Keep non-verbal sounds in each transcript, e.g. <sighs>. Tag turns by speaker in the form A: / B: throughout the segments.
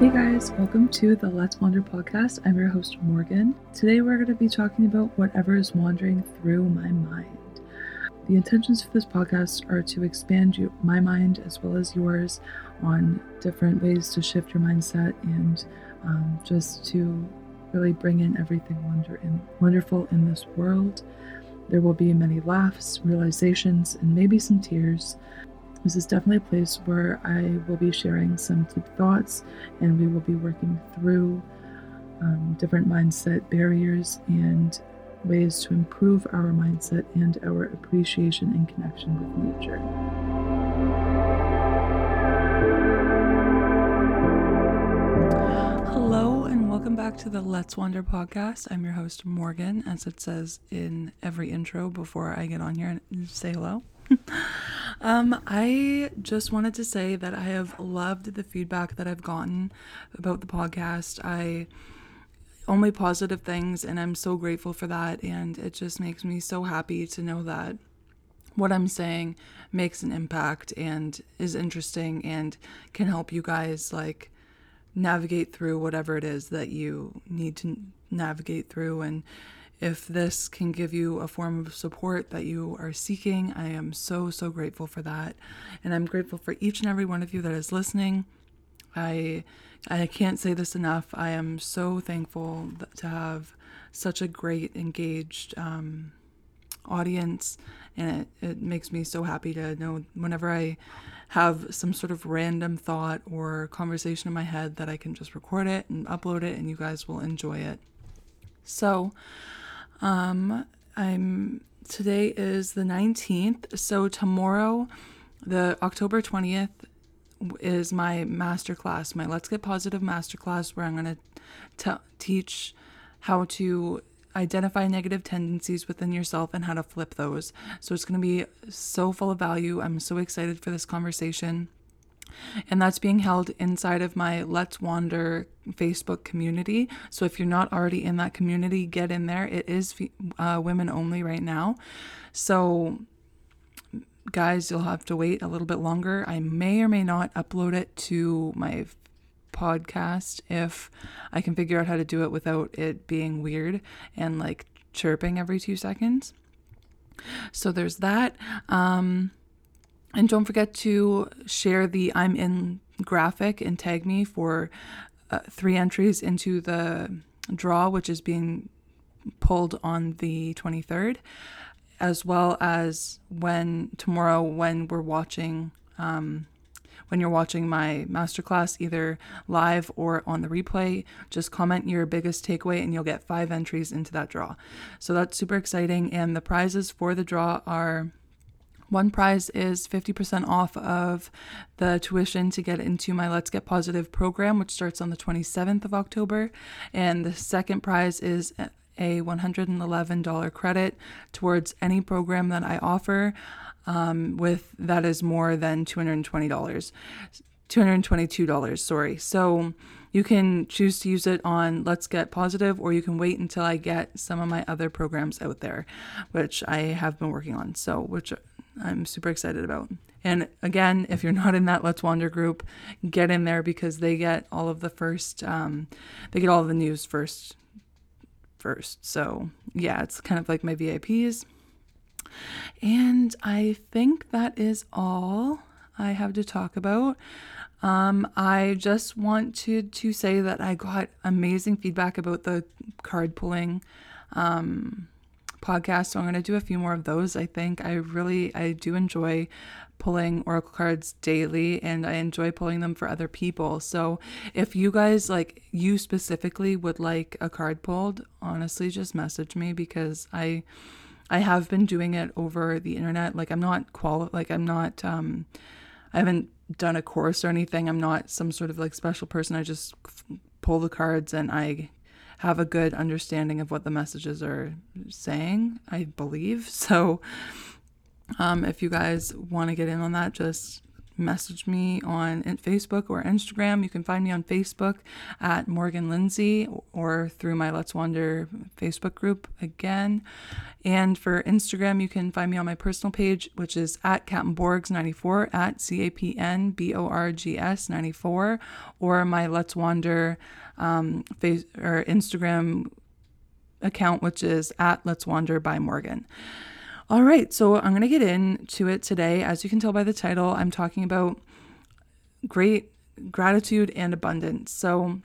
A: Hey guys, welcome to the Let's Wander podcast. I'm your host, Morgan. Today we're going to be talking about whatever is wandering through my mind. The intentions for this podcast are to expand you, my mind as well as yours on different ways to shift your mindset and um, just to really bring in everything wonder and wonderful in this world. There will be many laughs, realizations, and maybe some tears. This is definitely a place where I will be sharing some deep thoughts and we will be working through um, different mindset barriers and ways to improve our mindset and our appreciation and connection with nature. Hello, and welcome back to the Let's Wander podcast. I'm your host, Morgan, as it says in every intro before I get on here and say hello. <laughs> um, I just wanted to say that I have loved the feedback that I've gotten about the podcast. I only positive things, and I'm so grateful for that. And it just makes me so happy to know that what I'm saying makes an impact and is interesting and can help you guys like navigate through whatever it is that you need to navigate through and if this can give you a form of support that you are seeking, I am so, so grateful for that. And I'm grateful for each and every one of you that is listening. I I can't say this enough. I am so thankful to have such a great, engaged um, audience, and it, it makes me so happy to know whenever I have some sort of random thought or conversation in my head that I can just record it and upload it, and you guys will enjoy it. So, um, I'm today is the 19th, so tomorrow, the October 20th, is my masterclass, my Let's Get Positive masterclass, where I'm going to teach how to identify negative tendencies within yourself and how to flip those. So it's going to be so full of value. I'm so excited for this conversation. And that's being held inside of my Let's Wander Facebook community. So if you're not already in that community, get in there. It is uh, women only right now. So, guys, you'll have to wait a little bit longer. I may or may not upload it to my podcast if I can figure out how to do it without it being weird and like chirping every two seconds. So there's that. Um, and don't forget to share the I'm in graphic and tag me for uh, three entries into the draw, which is being pulled on the 23rd, as well as when tomorrow, when we're watching. Um, when you're watching my masterclass, either live or on the replay, just comment your biggest takeaway and you'll get five entries into that draw. So that's super exciting. And the prizes for the draw are one prize is 50% off of the tuition to get into my Let's Get Positive program, which starts on the 27th of October. And the second prize is a $111 credit towards any program that I offer um, with that is more than $220. $222, sorry. So you can choose to use it on Let's Get Positive, or you can wait until I get some of my other programs out there, which I have been working on. So, which I'm super excited about. And again, if you're not in that Let's Wander group, get in there because they get all of the first, um, they get all of the news first. First. So, yeah, it's kind of like my VIPs. And I think that is all I have to talk about. Um, I just wanted to say that I got amazing feedback about the card pulling. Um, podcast. So I'm going to do a few more of those. I think I really I do enjoy pulling oracle cards daily and I enjoy pulling them for other people. So if you guys like you specifically would like a card pulled, honestly just message me because I I have been doing it over the internet. Like I'm not quali like I'm not um I haven't done a course or anything. I'm not some sort of like special person. I just pull the cards and I have a good understanding of what the messages are saying, I believe. <laughs> So, um, if you guys want to get in on that, just message me on Facebook or Instagram. You can find me on Facebook at Morgan Lindsay or through my Let's Wander Facebook group again. And for Instagram, you can find me on my personal page, which is at Captain Borgs94 at C A P N B O R G S 94, or my Let's Wander um, face or Instagram account, which is at Let's Wander by Morgan. All right, so I'm going to get into it today. As you can tell by the title, I'm talking about great gratitude and abundance. So,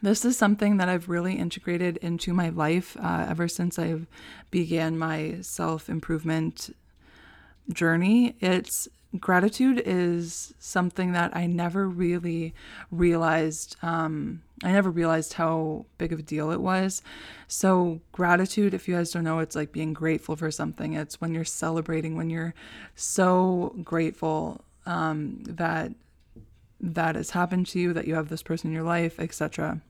A: this is something that I've really integrated into my life uh, ever since I began my self improvement journey. It's gratitude is something that I never really realized. Um, I never realized how big of a deal it was. So, gratitude, if you guys don't know, it's like being grateful for something. It's when you're celebrating, when you're so grateful um, that that has happened to you, that you have this person in your life, etc.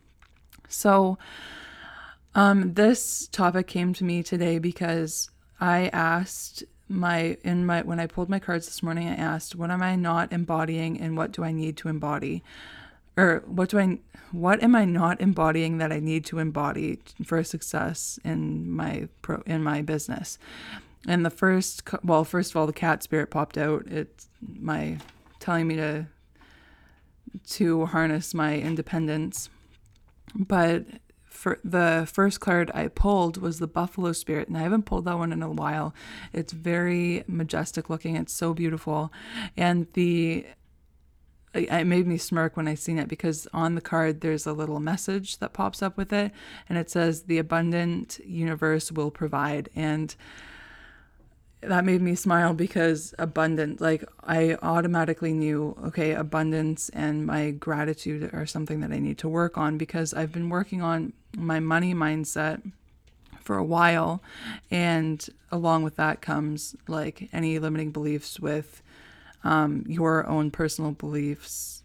A: So, um, this topic came to me today because I asked my in my when I pulled my cards this morning, I asked, what am I not embodying and what do I need to embody? Or what do I what am I not embodying that I need to embody for success in my pro in my business? And the first well, first of all, the cat spirit popped out. It's my telling me to to harness my independence. But for the first card I pulled was the Buffalo Spirit, and I haven't pulled that one in a while. It's very majestic looking. It's so beautiful, and the it made me smirk when I seen it because on the card there's a little message that pops up with it, and it says the abundant universe will provide and that made me smile because abundant like i automatically knew okay abundance and my gratitude are something that i need to work on because i've been working on my money mindset for a while. And along with that comes like any limiting beliefs with um, your own personal beliefs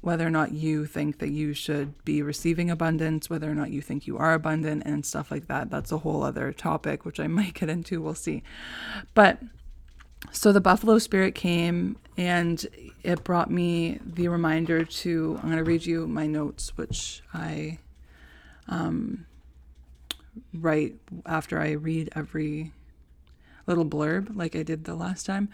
A: whether or not you think that you should be receiving abundance, whether or not you think you are abundant, and stuff like that. That's a whole other topic, which I <laughs> might get into. We'll see. But so the Buffalo Spirit came and it brought me the reminder to, I'm going to read you my notes, which I um, write after I read every little blurb like I did the last time.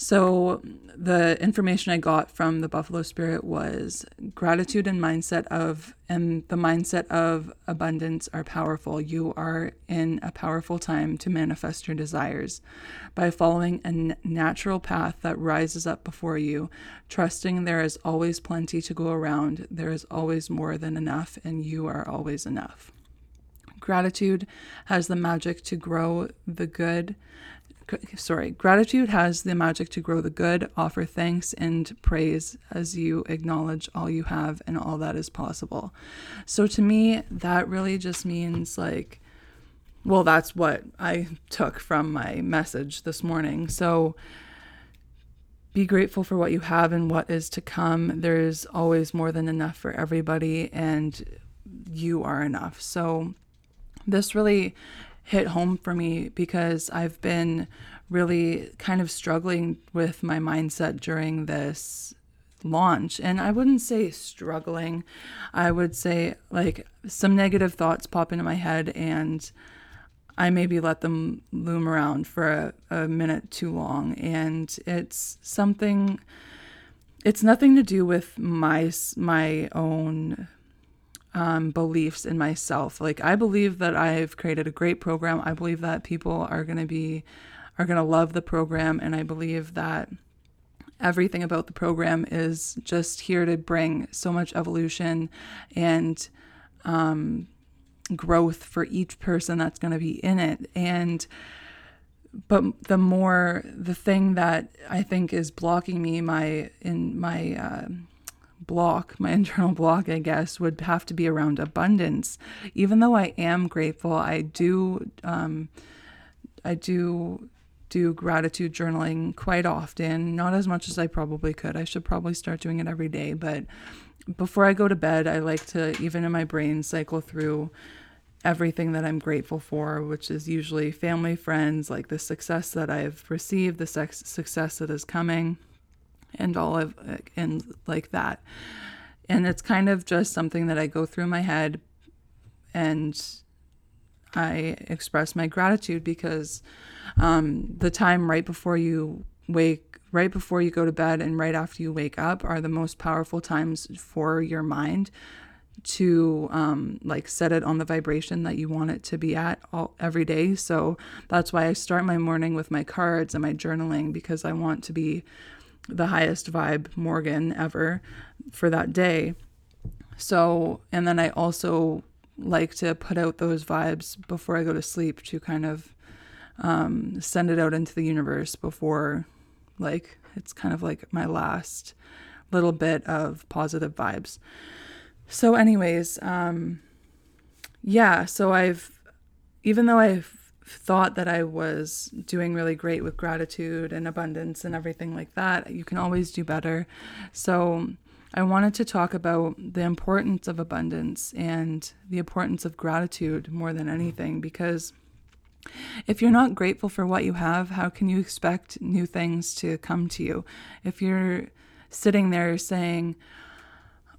A: So, the information I got from the Buffalo Spirit was gratitude and mindset of, and the mindset of abundance are powerful. You are in a powerful time to manifest your desires by following a natural path that rises up before you, trusting there is always plenty to go around, there is always more than enough, and you are always enough. Gratitude has the magic to grow the good sorry, gratitude has the magic to grow the good, offer thanks and praise as you acknowledge all you have and all that is possible. So to me, that really just means like, well, that's what I took from my message this morning. So be grateful for what you have and what is to come. There's always more than enough for everybody, and you are enough. So, this really hit home for me because I've been really kind of struggling with my mindset during this launch. And I wouldn't say struggling, I would say like some negative thoughts pop into my head and I maybe let them loom around for a, a minute too long. And it's something, it's nothing to do with my, my own um, beliefs in myself. Like I believe that I've created a great program. I believe that people are going to be are going to love the program, and I believe that everything about the program is just here to bring so much evolution and um, growth for each person that's going to be in it. And but the more the thing that I think is blocking me my in my uh, block, my <laughs> internal block, I guess, would have to be around abundance. Even though I am grateful, I do, um, I do do gratitude journaling quite often, not as much as I probably could. I should probably start doing it every day, but before I go to bed, I like to, even in my brain, cycle through everything that I'm grateful for, which is usually family, friends, like the success that I've received, the sex- success that is coming, and all of and like that. And it's kind of just something that I go through my head and I express my gratitude because um, the time right before you wake, right before you go to bed, and right after you wake up are the most powerful times for your mind to um, like set it on the vibration that you want it to be at all every day. So that's why I start my morning with my cards and my journaling because I want to be the highest vibe Morgan ever for that day. So, and then I also like to put out those vibes before I go to sleep to kind of um, send it out into the universe before, like, it's kind of like my last little bit of positive vibes. So, anyways, um, yeah, so I've, even though I've thought that I was doing really great with gratitude and abundance and everything like that, you can always do better. So, I wanted to talk about the importance of abundance and the importance of gratitude more than anything because if you're not grateful for what you have, how can you expect new things to come to you? If you're sitting there saying,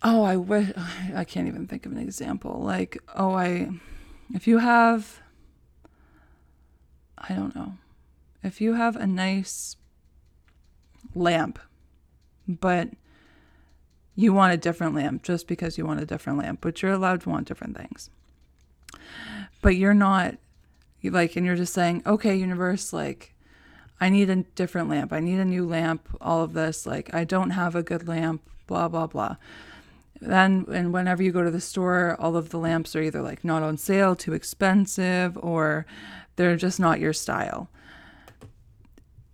A: Oh, I wish, <sighs> I can't even think of an example. Like, oh, I, if you have, I don't know, if you have a nice lamp, but you want a different lamp just because you want a different lamp, but you're allowed to want different things. But you're not like, and you're just saying, okay, universe, like, I need a different lamp. I need a new lamp, all of this. Like, I don't have a good lamp, blah, blah, blah. Then, and whenever you go to the store, all of the lamps are either like not on sale, too expensive, or they're just not your style.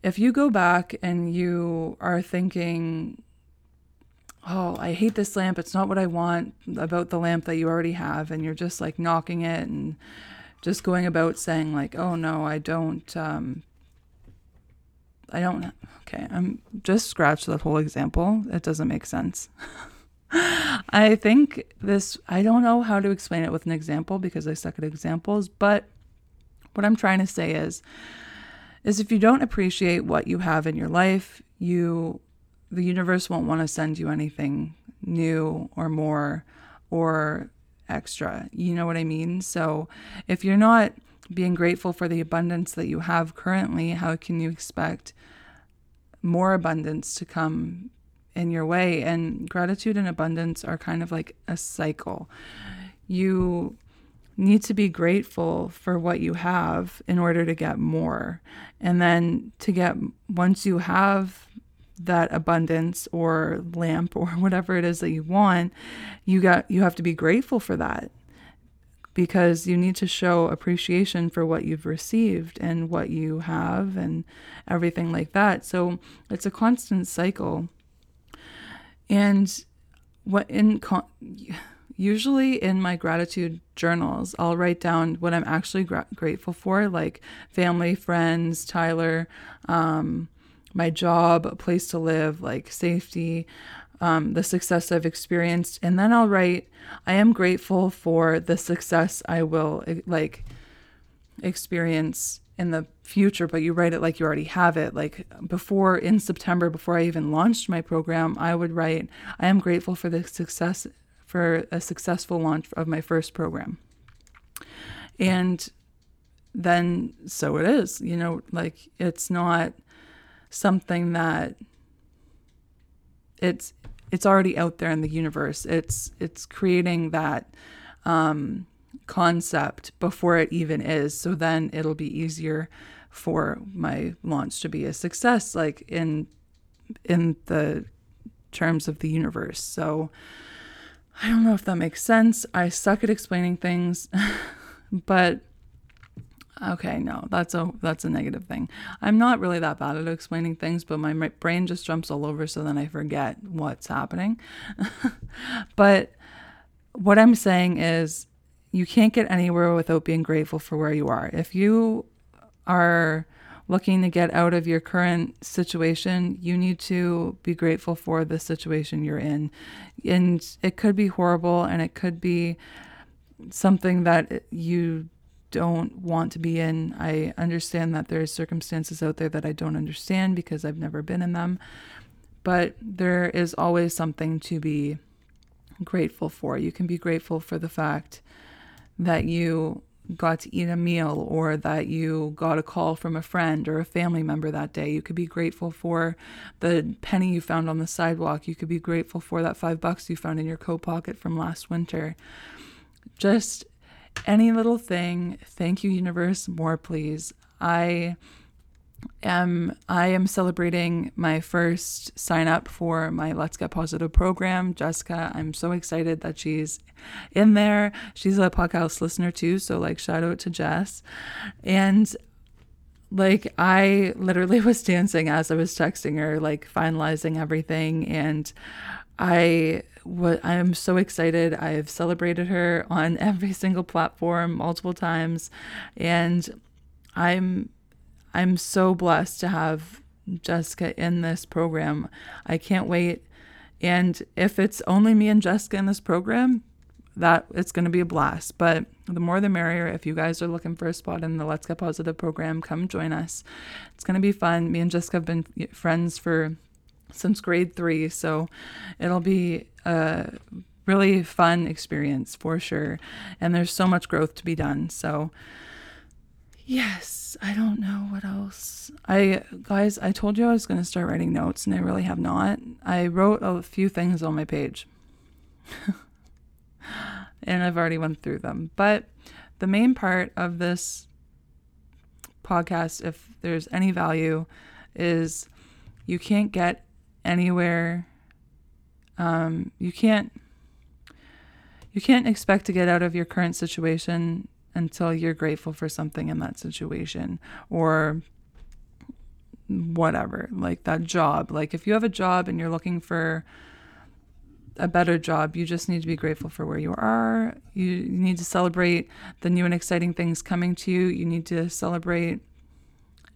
A: If you go back and you are thinking, oh, I hate this lamp. It's not what I want about the lamp that you already have. And you're just like knocking it and just going about saying, like, oh, no, I don't, um, I don't, okay, I'm just scratch that whole example. It doesn't make sense. <laughs> I think this, I don't know how to explain it with an example because I suck at examples, but what I'm trying to say is, is if you don't appreciate what you have in your life, you the universe won't want to send you anything new or more or extra. You know what I mean? So if you're not being grateful for the abundance that you have currently, how can you expect more abundance to come in your way? And gratitude and abundance are kind of like a cycle. You need to be grateful for what you have in order to get more. And then to get, once you have that abundance or lamp or <laughs> whatever it is that you want, you got you have to be grateful for that because you need to show appreciation for what you've received and what you have and everything like that. So it's a constant cycle. And what in con- usually in my gratitude journals, I'll write down what I'm actually gra- grateful for, like family, friends, Tyler, um, my job, a place to live, like safety, um, the success I've experienced. And then I'll write, I am grateful for the success I will like experience in the future, but you write it like you already have it. Like before in September, before I even launched my program, I would write, I am grateful for the success, for a successful launch of my first program. And then so it is, you know, like it's not something that it's it's already out there in the universe. It's it's creating that um, concept before it even is. So then it'll be easier for my launch to be a success, like in in the terms of the universe. So I don't know if that makes sense. I suck at explaining things, <laughs> but Okay, no, that's a that's a negative thing. I'm not really that bad at explaining things, but my, brain just jumps all over, so then I forget what's happening. <laughs> but what I'm saying is, you can't get anywhere without being grateful for where you are. If you are looking to get out of your current situation, you need to be grateful for the situation you're in. And it could be horrible and it could be something that you don't want to be in. I understand that there's circumstances out there that I don't understand because I've never been in them. but there is always something to be grateful for. You can be grateful for the fact that you got to eat a meal or that you got a call from a friend or a family member that day. You could be grateful for the penny you found on the sidewalk. You could be grateful for that five bucks you found in your coat pocket from last winter. Just any little thing. Thank you, universe. More, please. I am I am celebrating my first sign up for my Let's Get Positive program. Jessica, I'm so excited that she's in there. She's a podcast listener too, so like shout out to Jess. And like I literally <laughs> was dancing as I was texting her, like finalizing everything and I what I am so excited. I've celebrated her on <laughs> every single platform multiple times and I'm I'm so blessed to have Jessica in this program. I can't wait. And if it's only me and Jessica in this program, that it's going to be a blast. But the more the merrier. If you guys are looking for a spot in the Let's Get Positive program, come join us. It's going to be fun. Me and Jessica have been friends for since grade three, so it'll be a really fun experience for sure. And there's so much growth to be done. So Yes, I don't know what else. I guys, I told you I was going to start writing notes and I really have not. I wrote a few things on my page. <laughs> and I've already went through them. But the main part of this podcast if there's any value is you can't get anywhere um, you can't you can't expect to get out of your current situation until you're grateful for something in that situation or whatever, like that job. Like if you have a job and you're looking for a better job, you just need to be grateful for where you are. You need to celebrate the new and exciting things coming to you. You need to celebrate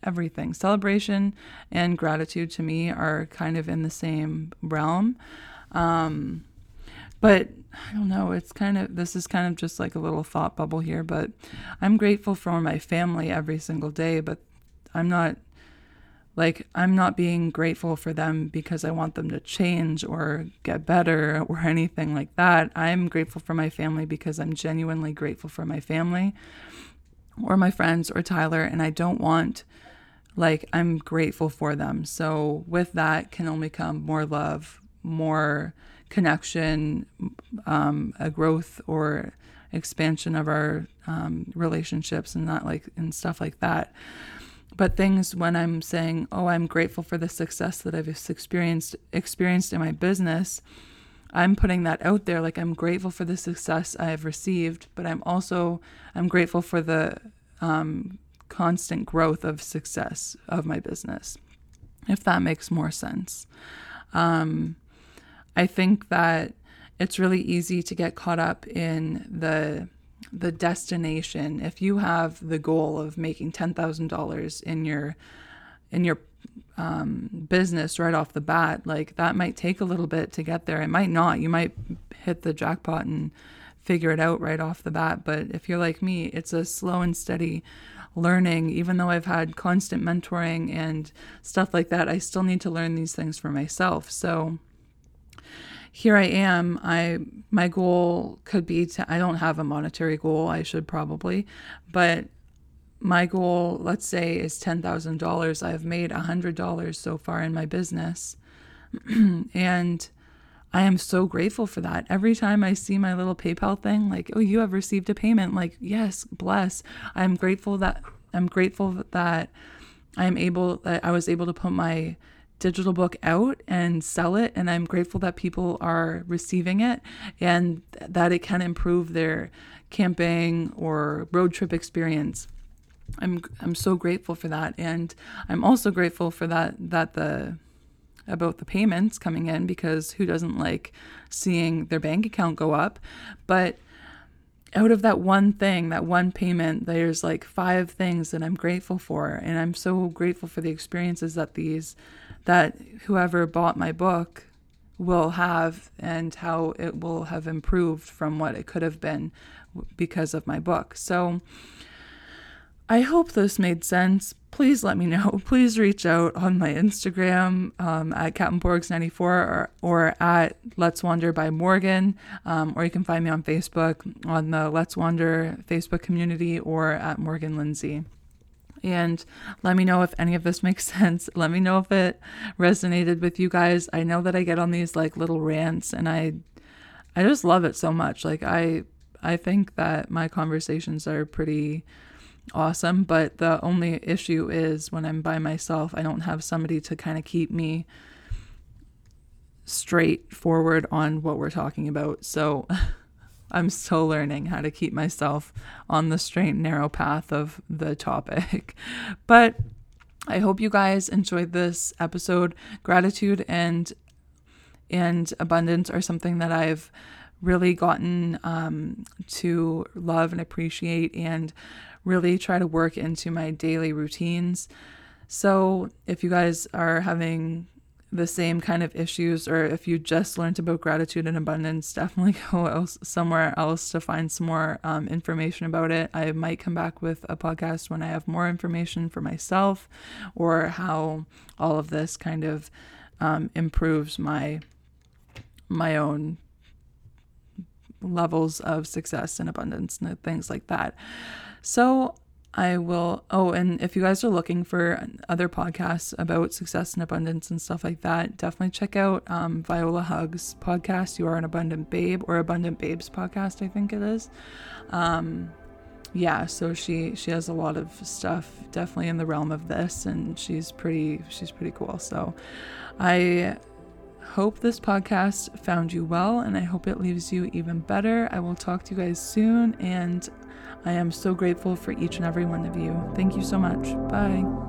A: everything. Celebration and gratitude to me are kind of in the same realm. Um, but I don't know. It's kind of, this is kind of just like a little thought bubble here, but I'm grateful for my family every single day, but I'm not like, I'm not being grateful for them because I want them to change or get better or anything like that. I'm grateful for my family because I'm genuinely grateful for my family or my friends or Tyler, and I don't want, like, I'm grateful for them. So, with that can only come more love, more connection, um, a growth or expansion of our um, relationships and not like and stuff like that. But things when I'm saying, "Oh, I'm grateful for the success that I've experienced experienced in my business," I'm putting that out there. Like I'm grateful for the success I have received, but I'm also I'm grateful for the um, constant growth of success of my business. If that makes more sense. Um, I think that it's really easy to get caught up in the the destination. If you have the goal of making ten thousand dollars in your in your um, business right off the bat, like that might take a little bit to get there. It might not. You might hit the jackpot and figure it out right off the bat. But if you're like me, it's a slow and steady learning. Even though I've had constant mentoring and stuff like that, I still need to learn these things for myself. So here I am. I my goal could be to I don't have a monetary goal. I should probably, but my goal, let's say, is ten thousand dollars. I've made a hundred dollars so far in my business, <clears throat> and I am so grateful for that. Every time I see my little PayPal thing, like, oh, you have received a payment, like, yes, bless. I'm grateful that I'm grateful that I'm able that I was able to put my digital book out and sell it and i'm grateful that people are receiving it and that it can improve their camping or road trip experience. I'm i'm so grateful for that and i'm also grateful for that that the about the payments coming in because who doesn't like seeing their bank account go up? But out of that one thing, that one payment, there's like five things that I'm grateful for. And I'm so grateful for the experiences that these that whoever bought my book will have and how it will have improved from what it could have been because of my book. So I hope this made sense. Please let me know. <laughs> Please reach out on my Instagram um, at CaptainBorgs94 or, or at Let's Wander by Morgan, um, or you can find me on Facebook on the Let's Wander Facebook community or at Morgan Lindsay and let me know if any of this <laughs> makes sense. Let me know if it resonated with you guys. I know that I get on these like little rants and I I just love it so much. Like I I think that my conversations are pretty awesome, but the only issue is when I'm by myself, I don't have somebody to kind of keep me straightforward on what we're talking about. So <laughs> I'm still learning how to keep myself on the straight and narrow path of the topic. <laughs> But I hope you guys enjoyed this episode. Gratitude and and abundance are something that I've really gotten um, to love and appreciate and really try to work into my daily routines. So, if you guys are having the same kind of issues, or if you just learned about gratitude and abundance, <laughs> definitely go else, somewhere else to find some more um, information about it. I might come back with a podcast when I have more information for myself or how all of this kind of um, improves my my own levels of success and abundance and things like that. So I will. Oh, and if you guys are looking for other podcasts about success and abundance and stuff like that, definitely check out um, Viola Hugs podcast. You are an abundant babe or Abundant Babes podcast, I think it is. Um, yeah, so she she has a lot of stuff definitely in the realm of this, and she's pretty she's pretty cool. So I hope this podcast found you well, and I hope it leaves you even better. I will talk to you guys soon, and I am so grateful for each and every one of you. Thank you so much. Bye.